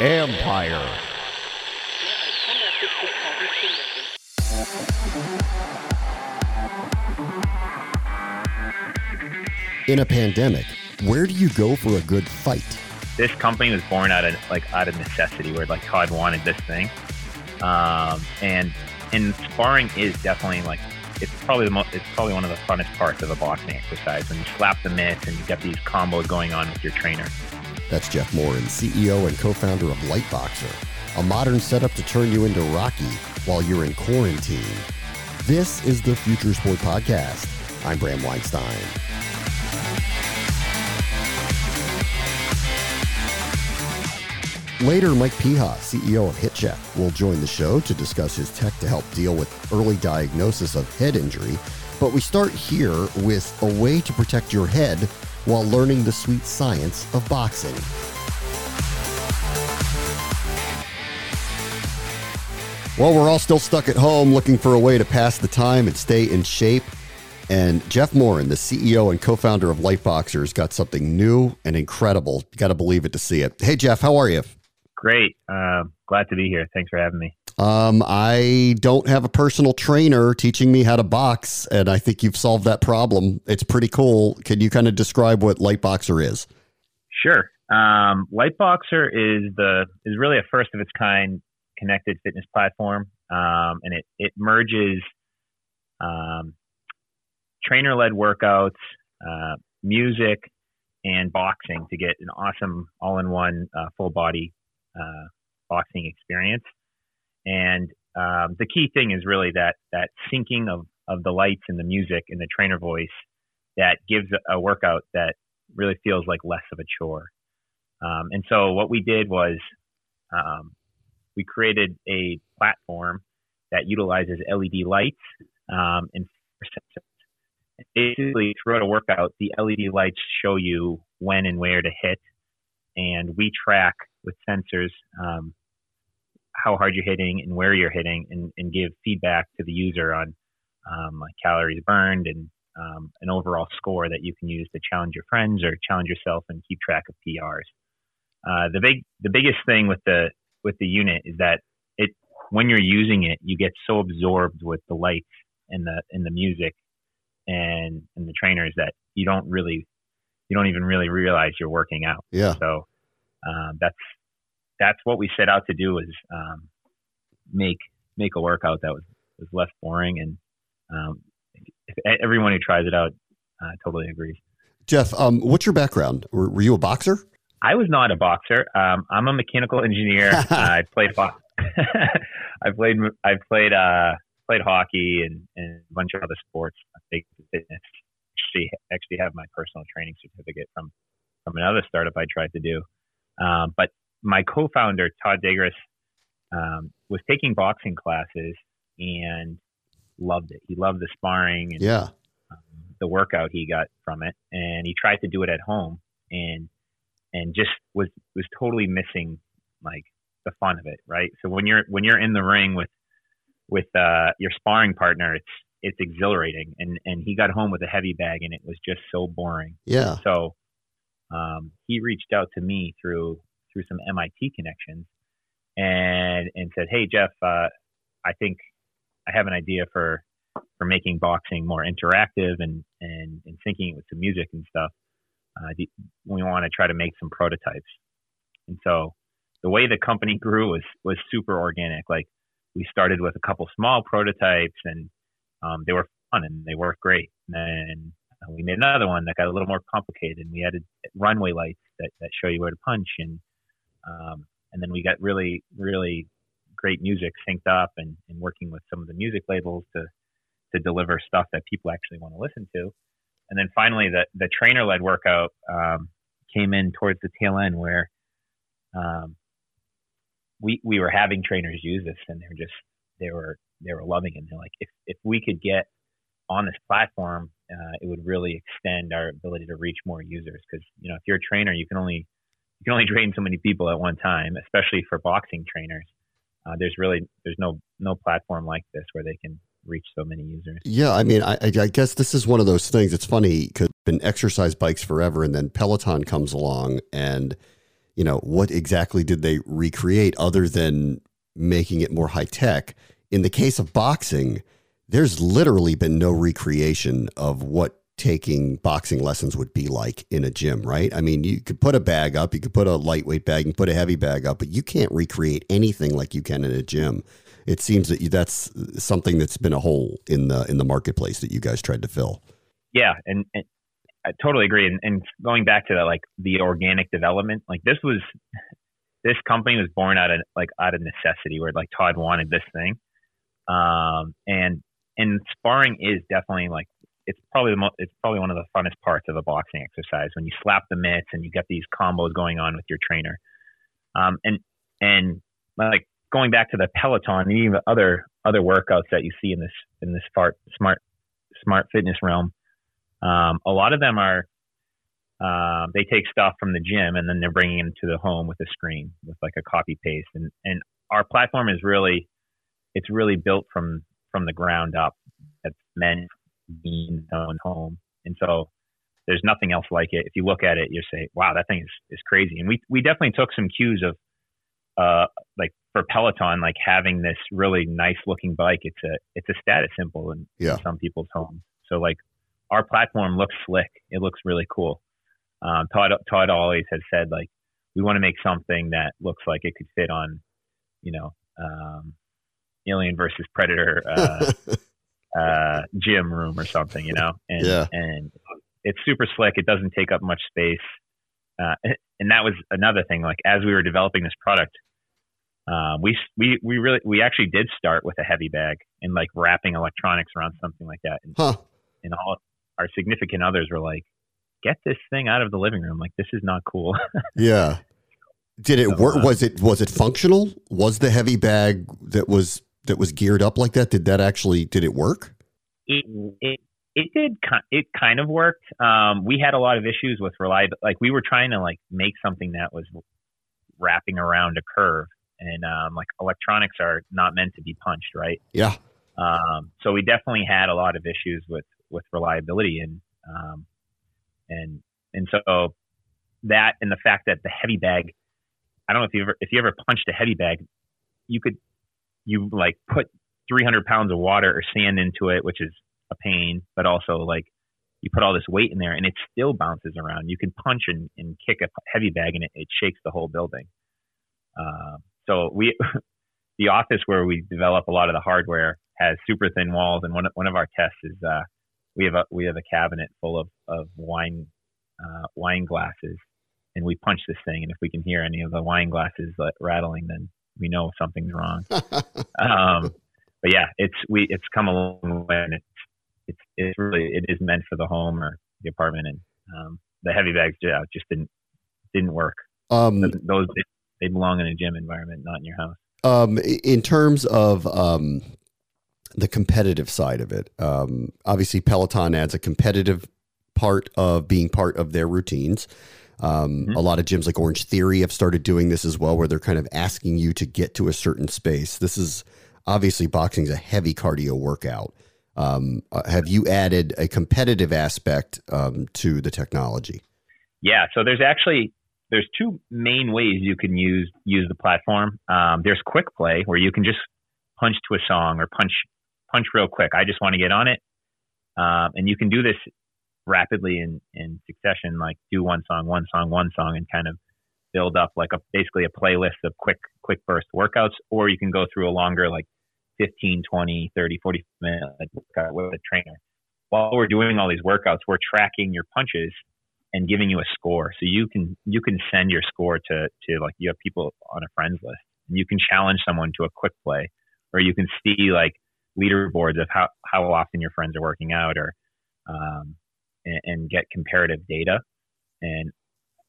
Empire. In a pandemic, where do you go for a good fight? This company was born out of like out of necessity, where like Todd wanted this thing, um, and and sparring is definitely like it's probably the most it's probably one of the funnest parts of a boxing exercise when you slap the mitts and you get these combos going on with your trainer. That's Jeff Morin, CEO and co-founder of Liteboxer, a modern setup to turn you into Rocky while you're in quarantine. This is the Future Sport Podcast. I'm Bram Weinstein. Later, Mike Piha, CEO of HitCheck, will join the show to discuss his tech to help deal with early diagnosis of head injury. But we start here with a way to protect your head while learning the sweet science of boxing. Well, we're all still stuck at home looking for a way to pass the time and stay in shape. And Jeff Morin, the CEO and co founder of Liteboxer's, got something new and incredible. You got to believe it to see it. Hey, Jeff, how are you? Great. Uh, glad to be here. Thanks for having me. Um, I don't have a personal trainer teaching me how to box, and I think you've solved that problem. It's pretty cool. Can you kind of describe what Liteboxer is? Sure. Um, Liteboxer is the is really a first of its kind connected fitness platform, um, and it it merges um, trainer led workouts, uh, music, and boxing to get an awesome all in one uh, full body uh, boxing experience. And um, the key thing is really that that syncing of of the lights and the music and the trainer voice that gives a, workout that really feels like less of a chore. Um, and so what we did was um, we created a platform that utilizes LED lights um, and basically throughout a workout, the LED lights show you when and where to hit, and we track with sensors um, how hard you're hitting and where you're hitting, and, and give feedback to the user on um, like calories burned and um, an overall score that you can use to challenge your friends or challenge yourself and keep track of PRs. Uh, the big the biggest thing with the with the unit is that it when you're using it, you get so absorbed with the lights and the and the music and and the trainers that you don't really you don't even really realize you're working out. Yeah. So um, that's that's what we set out to do is um, make make a workout that was was less boring and um, everyone who tries it out uh, totally agrees. Jeff, um, what's your background? Were, were, you a boxer? I was not a boxer. Um, I'm a mechanical engineer. uh, I played. I played. I played. Uh, played hockey and, and a bunch of other sports. Big fitness. Actually, actually have my personal training certificate from from another startup I tried to do. Um, but my co-founder Todd Dagres um, was taking boxing classes and loved it. He loved the sparring and yeah. um, the workout he got from it, and he tried to do it at home and and just was was totally missing like the fun of it, right? So when you're when you're in the ring with with uh, your sparring partner, it's it's exhilarating. And and he got home with a heavy bag, and it was just so boring. Yeah. So um, he reached out to me through through some MIT connections, and and said, "Hey Jeff, uh, I think I have an idea for for making boxing more interactive and and, and syncing it with some music and stuff. Uh, we want to try to make some prototypes." And so the way the company grew was was super organic. Like we started with a couple small prototypes and um, they were fun and they worked great. And then we made another one that got a little more complicated and we added runway lights that, that show you where to punch. And, um, and then we got really, really great music synced up and, and working with some of the music labels to, to deliver stuff that people actually want to listen to. And then finally, the, the trainer led workout um, came in towards the tail end where um, we we were having trainers use this and they're just they were they were loving it. And they're like, if if we could get on this platform, uh, it would really extend our ability to reach more users. Because you know, if you're a trainer, you can only you can only train so many people at one time, especially for boxing trainers. Uh, there's really there's no no platform like this where they can reach so many users. Yeah, I mean, I, I guess this is one of those things. It's funny because been exercise bikes forever, and then Peloton comes along, and you know what exactly did they recreate other than making it more high tech? In the case of boxing, there's literally been no recreation of what taking boxing lessons would be like in a gym, right? I mean, you could put a bag up, you could put a lightweight bag, and put a heavy bag up, but you can't recreate anything like you can in a gym. It seems that you, that's something that's been a hole in the in the marketplace that you guys tried to fill. Yeah, and, and I totally agree. And, and going back to that, like the organic development, like this was this company was born out of like out of necessity, where like Todd wanted this thing, um, and and sparring is definitely like it's probably the most, it's probably one of the funnest parts of a boxing exercise when you slap the mitts and you get these combos going on with your trainer. Um, and and like going back to the Peloton and even other other workouts that you see in this in this smart smart smart fitness realm, um, a lot of them are uh, they take stuff from the gym and then they're bringing it to the home with a screen with like a copy paste and and our platform is really it's really built from from the ground up. It's meant being own home. And so there's nothing else like it. If you look at it, you say, wow, that thing is, is crazy. And we, we definitely took some cues of, uh, like for Peloton, like having this really nice looking bike. It's a, it's a status symbol in, yeah. in some people's homes. So like our platform looks slick. It looks really cool. Um, Todd, Todd always has said like, we want to make something that looks like it could fit on, you know, um, Alien versus Predator, uh, uh, gym room or something, you know. And yeah. and it's super slick. It doesn't take up much space. Uh, and that was another thing. Like as we were developing this product, um, we we we really we actually did start with a heavy bag and like wrapping electronics around something like that. And, huh. and all our significant others were like, "Get this thing out of the living room! Like this is not cool." yeah. Did it so, work? Uh, was it was it functional? Was the heavy bag that was that was geared up like that? Did that actually did it work? It it it did it kind of worked. Um, we had a lot of issues with reliability. Like we were trying to like make something that was wrapping around a curve, and um, like electronics are not meant to be punched, right? Yeah. Um, so we definitely had a lot of issues with with reliability and um, and and so that and the fact that the heavy bag, I don't know if you ever if you ever punched a heavy bag, you could you like put 300 pounds of water or sand into it, which is a pain, but also like you put all this weight in there and it still bounces around. You can punch and, and kick a heavy bag and it, it shakes the whole building. Uh, so we, the office where we develop a lot of the hardware has super thin walls, and one one of our tests is uh, we have a we have a cabinet full of of wine uh, wine glasses, and we punch this thing, and if we can hear any of the wine glasses uh, rattling, then we know something's wrong. um, but yeah, it's we it's come a long way, and it's it's it's really it is meant for the home or the apartment, and um, the heavy bags yeah, just didn't didn't work. Um, those they belong in a gym environment, not in your house. Um, in terms of um, the competitive side of it, um, obviously Peloton adds a competitive part of being part of their routines. Um, mm-hmm. A lot of gyms like Orange Theory have started doing this as well, where they're kind of asking you to get to a certain space. This is obviously boxing is a heavy cardio workout. Um, uh, have you added a competitive aspect um, to the technology? Yeah, so there's actually there's two main ways you can use use the platform. Um, there's quick play where you can just punch to a song or punch punch real quick. I just want to get on it, um, and you can do this rapidly in, in succession, like do one song, one song, one song, and kind of build up like a basically a playlist of quick quick burst workouts, or you can go through a longer like 15, 20, 30, 40 minute workout with a trainer. While we're doing all these workouts, we're tracking your punches and giving you a score. So you can you can send your score to to like you have people on a friends list. And you can challenge someone to a quick play, or you can see like leaderboards of how how often your friends are working out, or um, and, and get comparative data. And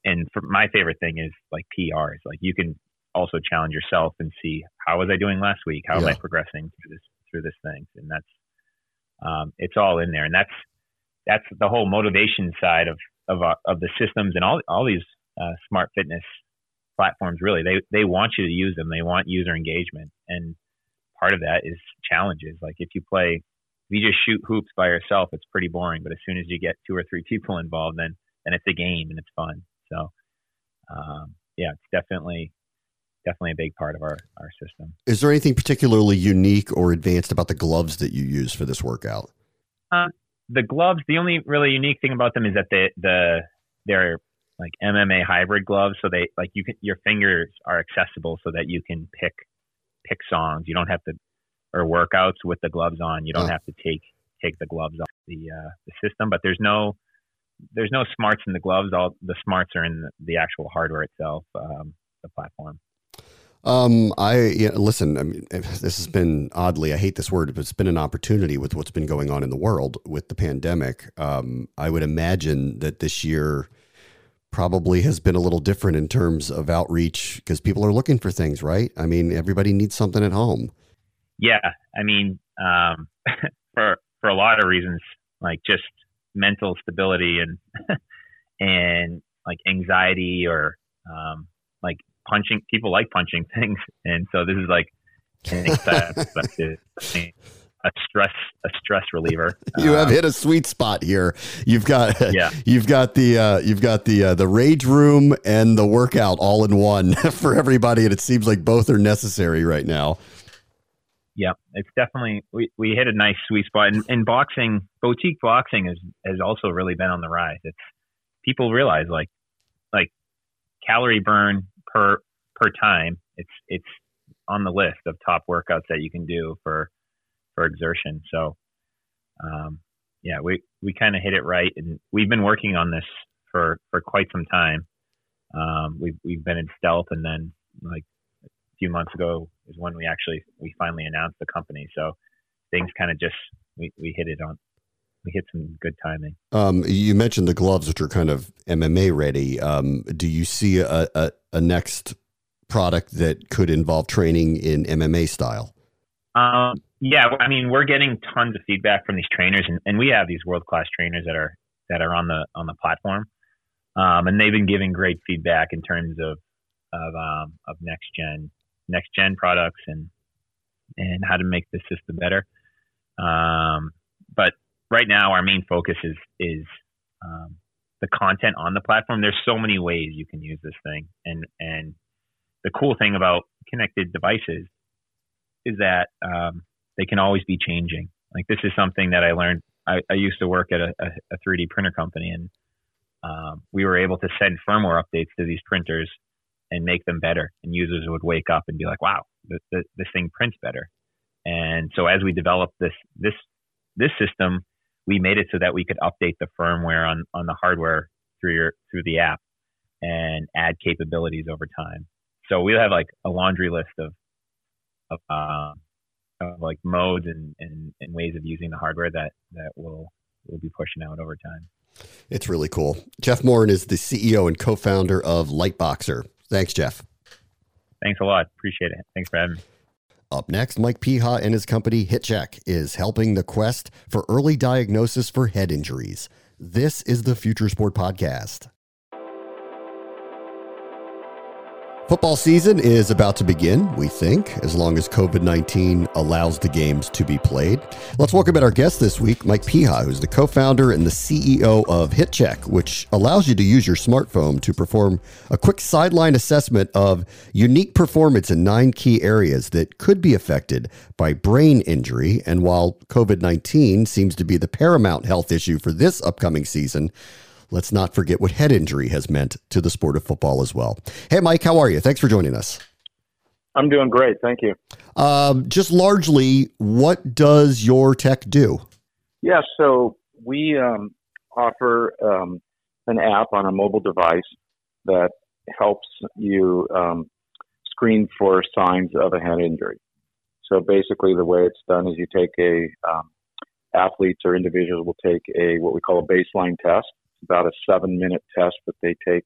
and for my favorite thing is like PRs. Like you can also challenge yourself and see how was I doing last week? How yeah. am I progressing through this through this thing? And that's um, it's all in there. And that's that's the whole motivation side of of uh, of the systems and all all these uh, smart fitness platforms. Really, they they want you to use them. They want user engagement, and part of that is challenges. Like if you play if you just shoot hoops by yourself, it's pretty boring. But as soon as you get two or three people involved, then then it's a game and it's fun. So um, yeah, it's definitely definitely a big part of our our system. Is there anything particularly unique or advanced about the gloves that you use for this workout? Uh, the gloves. The only really unique thing about them is that the the they're like MMA hybrid gloves, so they like you can your fingers are accessible so that you can pick pick songs. You don't have to or workouts with the gloves on. You don't oh. have to take take the gloves off the uh, the system. But there's no there's no smarts in the gloves. All the smarts are in the, the actual hardware itself, um, the platform. Um, I yeah, listen. I mean, this has been oddly. I hate this word, but it's been an opportunity with what's been going on in the world with the pandemic. Um, I would imagine that this year probably has been a little different in terms of outreach because people are looking for things, right? I mean, everybody needs something at home. Yeah, I mean, um, for for a lot of reasons, like just mental stability and and like anxiety or um, like punching. People like punching things, and so this is like a stress a stress reliever. You have um, hit a sweet spot here. You've got yeah. you've got the uh, you've got the uh, the rage room and the workout all in one for everybody, and it seems like both are necessary right now. Yeah, it's definitely we, we hit a nice sweet spot. And, and boxing, boutique boxing has has also really been on the rise. It's people realize like like calorie burn per per time. It's it's on the list of top workouts that you can do for for exertion. So, um, yeah, we, we kind of hit it right, and we've been working on this for, for quite some time. Um, we've we've been in stealth, and then like few months ago is when we actually we finally announced the company. So things kind of just we, we hit it on we hit some good timing. Um, you mentioned the gloves, which are kind of MMA ready. Um, do you see a, a, a, next product that could involve training in MMA style? Um, yeah, I mean, we're getting tons of feedback from these trainers, and, and we have these world class trainers that are that are on the on the platform, um, and they've been giving great feedback in terms of of um, of next gen next gen products and and how to make the system better. Um, but right now, our main focus is is um, the content on the platform. There's so many ways you can use this thing, and and the cool thing about connected devices is that um, they can always be changing. Like this is something that I learned. I, I used to work at a, a, 3D printer company, and um, we were able to send firmware updates to these printers and make them better. And users would wake up and be like, "Wow, this thing prints better." And so as we developed this this this system, we made it so that we could update the firmware on on the hardware through your through the app and add capabilities over time. So we have like a laundry list of of um, of like modes and, and, and ways of using the hardware that that will will be pushing out over time. It's really cool. Jeff Morin is the CEO and co-founder of Liteboxer. Thanks, Jeff. Thanks a lot. Appreciate it. Thanks for having me. Up next, Mike Piha and his company HitCheck is helping the quest for early diagnosis for head injuries. This is the Future Sport Podcast. Football season is about to begin, we think, as long as COVID 19 allows the games to be played. Let's welcome in our guest this week, Mike Piha, who's the co founder and the CEO of HitCheck, which allows you to use your smartphone to perform a quick sideline assessment of unique performance in nine key areas that could be affected by brain injury. And while COVID 19 seems to be the paramount health issue for this upcoming season, let's not forget what head injury has meant to the sport of football as well. Hey, Mike, how are you? Thanks for joining us. I'm doing great. Thank you. Um, just largely, what does your tech do? Yeah, so we um, offer um, an app on a mobile device that helps you um, screen for signs of a head injury. So basically, the way it's done is you take a um, athletes or individuals will take a what we call a baseline test, about a seven minute test that they take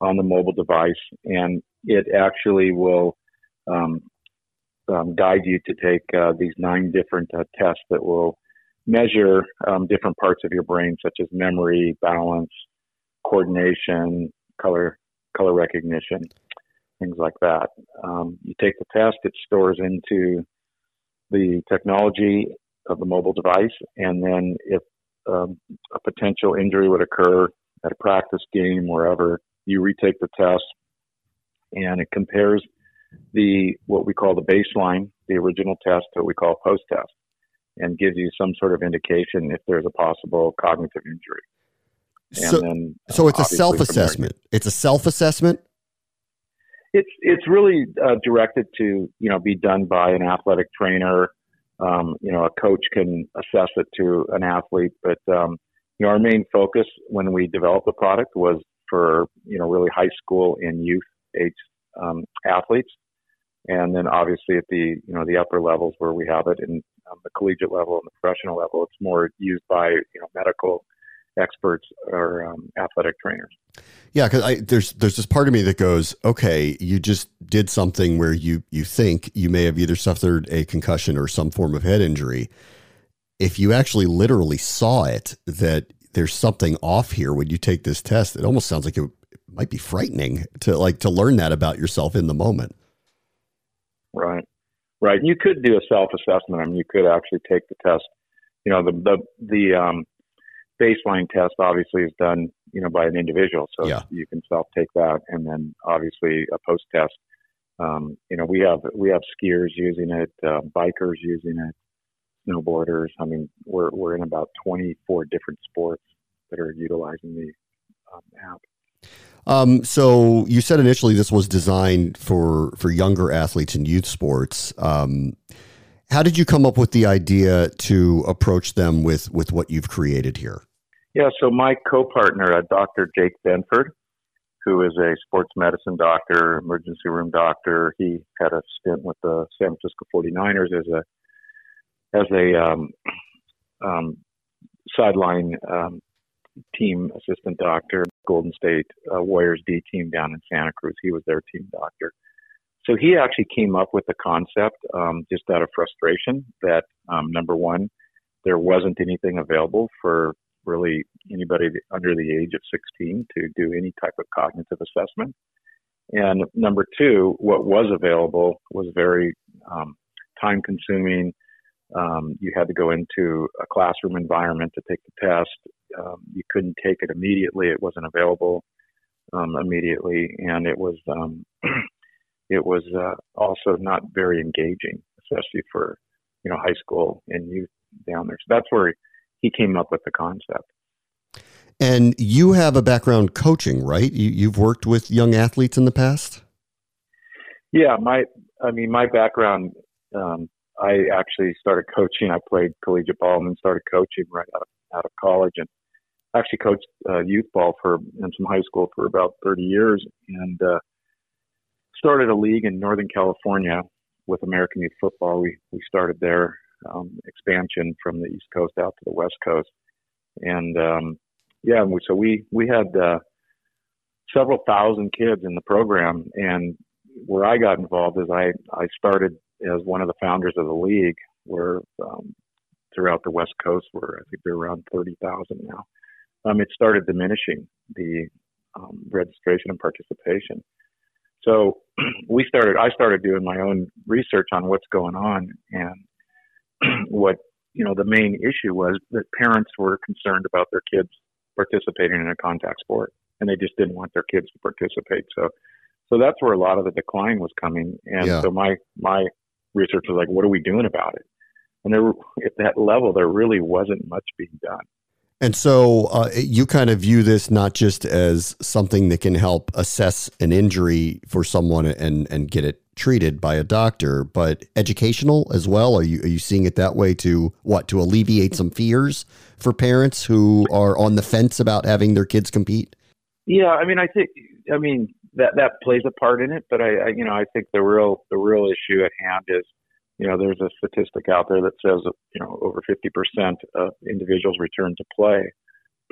on the mobile device, and it actually will um, um, guide you to take uh, these nine different uh, tests that will measure um, different parts of your brain, such as memory, balance, coordination, color color recognition, things like that. Um, you take the test, it stores into the technology of the mobile device, and then if um, a potential injury would occur at a practice game, wherever, you retake the test, and it compares the what we call the baseline, the original test, to what we call post test, and gives you some sort of indication if there's a possible cognitive injury. And so, then, so it's a self assessment. It's a self assessment. It's it's really uh, directed to you know be done by an athletic trainer. Um, you know, a coach can assess it to an athlete, but um, you know, our main focus when we developed the product was for you know really high school and youth age um, athletes, and then obviously at the you know the upper levels where we have it in um, the collegiate level and the professional level, it's more used by you know medical experts or um, athletic trainers. Yeah, because there's there's this part of me that goes, okay, you just did something where you you think you may have either suffered a concussion or some form of head injury. If you actually literally saw it, that there's something off here when you take this test, it almost sounds like it might be frightening to like to learn that about yourself in the moment. Right, right. You could do a self assessment. I mean, you could actually take the test. You know, the the the um, baseline test obviously is done, you know, by an individual. So yeah. you can self take that, and then obviously a post test. Um, you know, we have we have skiers using it, uh, bikers using it, snowboarders. I mean, we're we're in about 24 different sports that are utilizing the um, app. Um, so you said initially this was designed for for younger athletes in youth sports. Um, how did you come up with the idea to approach them with with what you've created here? Yeah, so my co-partner, uh, Dr. Jake Benford, who is a sports medicine doctor, emergency room doctor, he had a stint with the San Francisco 49ers as a as a um, um, sideline um, team assistant doctor, Golden State uh, Warriors D team down in Santa Cruz. He was their team doctor. So he actually came up with the concept um, just out of frustration that um, number one, there wasn't anything available for really anybody under the age of 16 to do any type of cognitive assessment. And number two, what was available was very um, time consuming. Um, you had to go into a classroom environment to take the test. Um, you couldn't take it immediately; it wasn't available um, immediately, and it was um, it was uh, also not very engaging, especially for you know high school and youth down there. So that's where he came up with the concept. And you have a background coaching, right? You, you've worked with young athletes in the past. Yeah, my I mean my background. Um, I actually started coaching. I played collegiate ball and then started coaching right out of, out of college, and actually coached uh, youth ball for in some high school for about 30 years, and uh, started a league in Northern California with American Youth Football. We we started their um, expansion from the East Coast out to the West Coast, and um, yeah, so we we had uh, several thousand kids in the program, and where I got involved is I I started as one of the founders of the league, where um, throughout the West Coast, where I think they're around thirty thousand now. Um, it started diminishing the um, registration and participation. So we started, I started doing my own research on what's going on and what, you know, the main issue was that parents were concerned about their kids participating in a contact sport and they just didn't want their kids to participate. So, so that's where a lot of the decline was coming. And yeah. so my, my research was like, what are we doing about it? And there, at that level, there really wasn't much being done. And so uh, you kind of view this not just as something that can help assess an injury for someone and, and get it treated by a doctor, but educational as well. Are you are you seeing it that way to what to alleviate some fears for parents who are on the fence about having their kids compete? Yeah, I mean, I think I mean that that plays a part in it, but I, I you know I think the real the real issue at hand is you know, there's a statistic out there that says, you know, over 50% of individuals return to play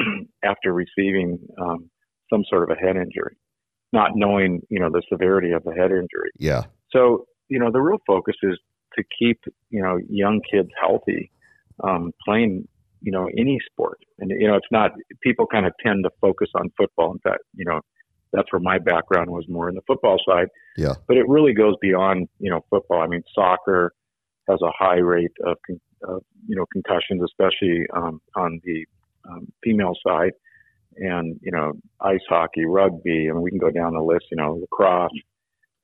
after receiving um, some sort of a head injury, not knowing, you know, the severity of the head injury. Yeah. So, you know, the real focus is to keep, you know, young kids healthy, um, playing, you know, any sport. And, you know, it's not, people kind of tend to focus on football. In fact, you know, that's where my background was more in the football side. Yeah. But it really goes beyond, you know, football. I mean, soccer, has a high rate of of you know concussions, especially um, on the um, female side, and you know ice hockey, rugby, and we can go down the list. You know lacrosse,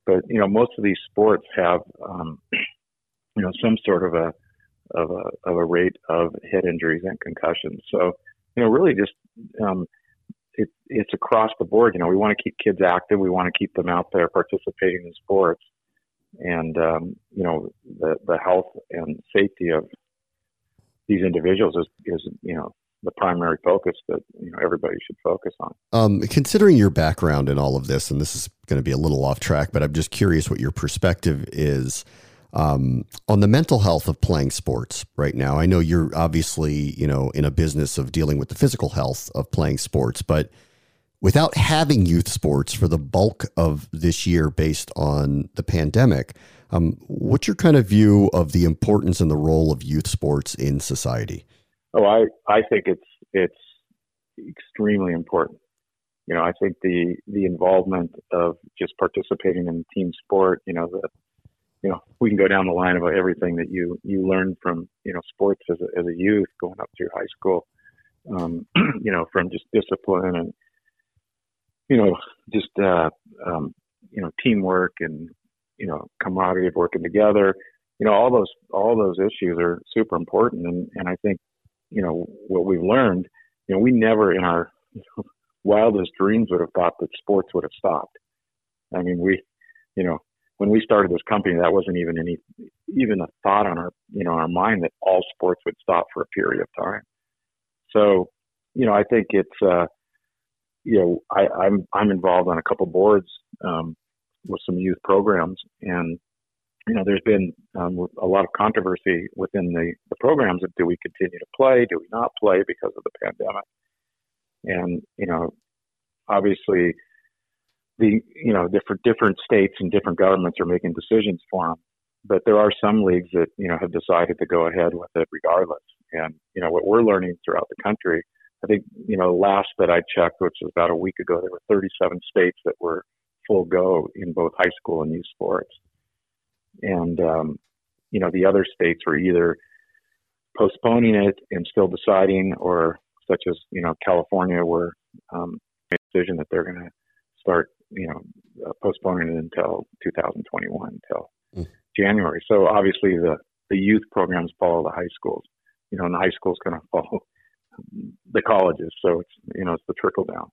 but you know most of these sports have um, you know some sort of a of a of a rate of head injuries and concussions. So you know really just um, it, it's across the board. You know we want to keep kids active. We want to keep them out there participating in sports and um, you know the the health and safety of these individuals is is you know the primary focus that you know everybody should focus on. Um, considering your background in all of this, and this is going to be a little off track, but I'm just curious what your perspective is um, on the mental health of playing sports right now. I know you're obviously you know in a business of dealing with the physical health of playing sports, but without having youth sports for the bulk of this year based on the pandemic. Um, what's your kind of view of the importance and the role of youth sports in society? Oh, I, I think it's it's extremely important. You know, I think the the involvement of just participating in team sport. You know, the you know we can go down the line about everything that you you learn from you know sports as a, as a youth going up through high school. Um, you know, from just discipline and you know, just uh, um, you know, teamwork and you know, camaraderie of working together. You know, all those all those issues are super important, and and I think you know what we've learned. You know, we never in our wildest dreams would have thought that sports would have stopped. I mean, we, you know, when we started this company, that wasn't even any even a thought on our you know our mind that all sports would stop for a period of time. So, you know, I think it's uh, you know, I, I'm I'm involved on a couple boards um, with some youth programs, and you know, there's been um, a lot of controversy within the, the programs of do we continue to play, do we not play because of the pandemic, and you know, obviously, the you know different different states and different governments are making decisions for them, but there are some leagues that you know have decided to go ahead with it regardless, and you know what we're learning throughout the country I think, you know, last that I checked, which was about a week ago, there were 37 states that were full go in both high school and youth sports. And, um, you know, the other states were either postponing it and still deciding, or such as, you know, California, were um, made a decision that they're going to start, you know, uh, postponing it until 2021, until mm. January. So obviously the, the youth programs follow the high schools, you know, and the high school's going to follow the colleges. So it's you know it's the trickle down.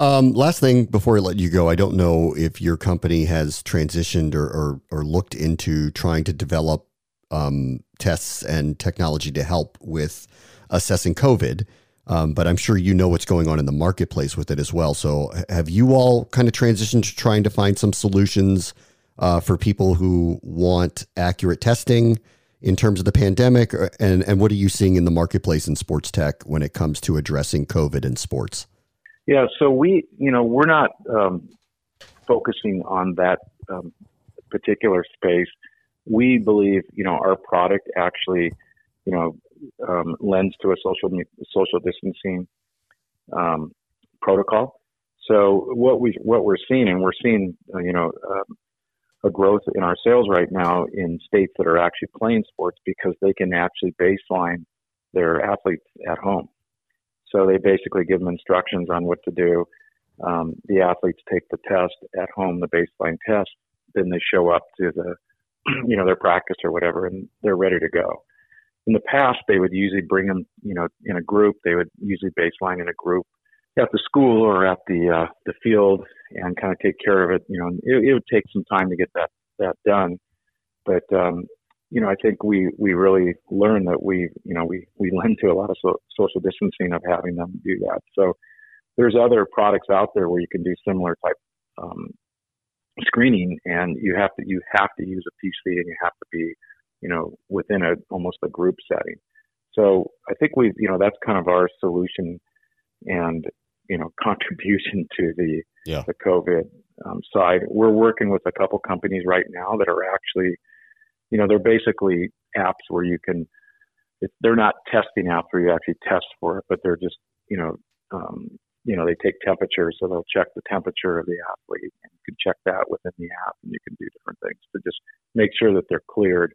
Um, last thing before I let you go, I don't know if your company has transitioned or or, or looked into trying to develop um, tests and technology to help with assessing COVID. Um, but I'm sure you know what's going on in the marketplace with it as well. So, have you all kind of transitioned to trying to find some solutions uh, for people who want accurate testing in terms of the pandemic, uh, and and what are you seeing in the marketplace in sports tech when it comes to addressing COVID in sports? Yeah, so we, you know, we're not um, focusing on that um, particular space. We believe, you know, our product actually, you know, um, lends to a social social distancing um, protocol. So what we what we're seeing, and we're seeing, uh, you know, um, a growth in our sales right now in states that are actually playing sports because they can actually baseline their athletes at home. So they basically give them instructions on what to do. Um, the athletes take the test at home, the baseline test. Then they show up to the, you know, their practice or whatever, and they're ready to go. In the past, they would usually bring them, you know, in a group. They would usually baseline in a group at the school or at the uh, the field and kind of take care of it. You know, it, it would take some time to get that that done, but um, you know, I think we we really learned that we you know we we lend to a lot of so, social distancing of having them do that. So there's other products out there where you can do similar type um, screening, and you have to you have to use a PC and you have to be you know within a almost a group setting. So I think we you know that's kind of our solution and you know contribution to the yeah. the COVID um, side. We're working with a couple companies right now that are actually, you know, they're basically apps where you can. they're not testing apps where you actually test for it, but they're just you know. Um, you know, they take temperature, so they'll check the temperature of the athlete, and you can check that within the app, and you can do different things to just make sure that they're cleared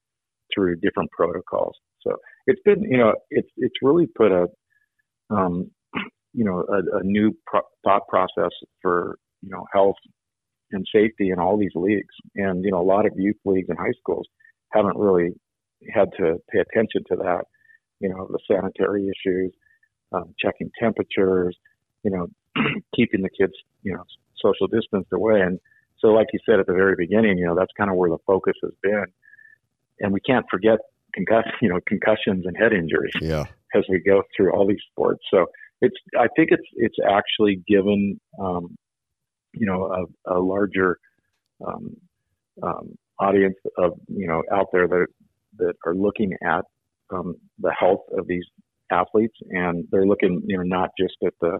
through different protocols. So it's been, you know, it's it's really put a, um, you know, a, a new pro- thought process for you know health and safety in all these leagues. And you know, a lot of youth leagues and high schools haven't really had to pay attention to that. You know, the sanitary issues, um, checking temperatures, you know, keeping the kids, you know, social distanced away. And so, like you said at the very beginning, you know, that's kind of where the focus has been. And we can't forget concussion, you know, concussions and head injuries yeah. as we go through all these sports. So it's, I think it's, it's actually given, um, you know, a, a larger um, um, audience of, you know, out there that, that are looking at um, the health of these athletes and they're looking, you know, not just at the,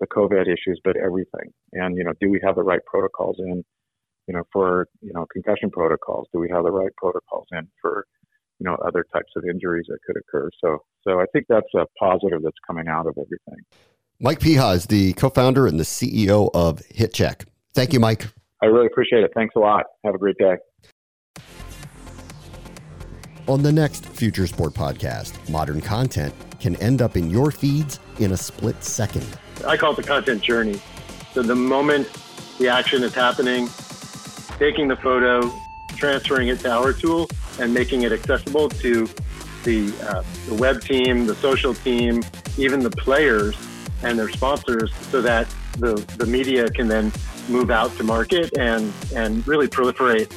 the COVID issues, but everything. And, you know, do we have the right protocols in, you know, for, you know, concussion protocols? Do we have the right protocols in for, you know, other types of injuries that could occur? So, so I think that's a positive that's coming out of everything. Mike Piha is the co-founder and the CEO of HitCheck. Thank you, Mike. I really appreciate it. Thanks a lot. Have a great day. On the next Future Sport podcast, modern content can end up in your feeds in a split second. I call it the content journey. So the moment the action is happening, taking the photo, transferring it to our tool, and making it accessible to the, uh, the web team, the social team, even the players and their sponsors, so that the, the media can then move out to market and, and really proliferate.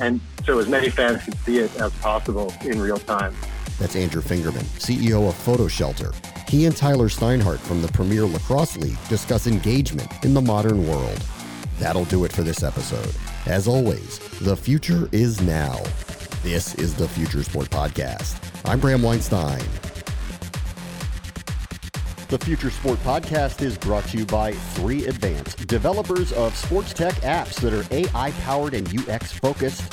And so as many fans can see it as possible in real time. That's Andrew Fingerman, CEO of PhotoShelter. He and Tyler Steinhardt from the Premier Lacrosse League discuss engagement in the modern world. That'll do it for this episode. As always, the future is now. This is the Future Sport Podcast. I'm Bram Weinstein. The Future Sport Podcast is brought to you by 3 Advance, developers of sports tech apps that are AI powered and UX focused.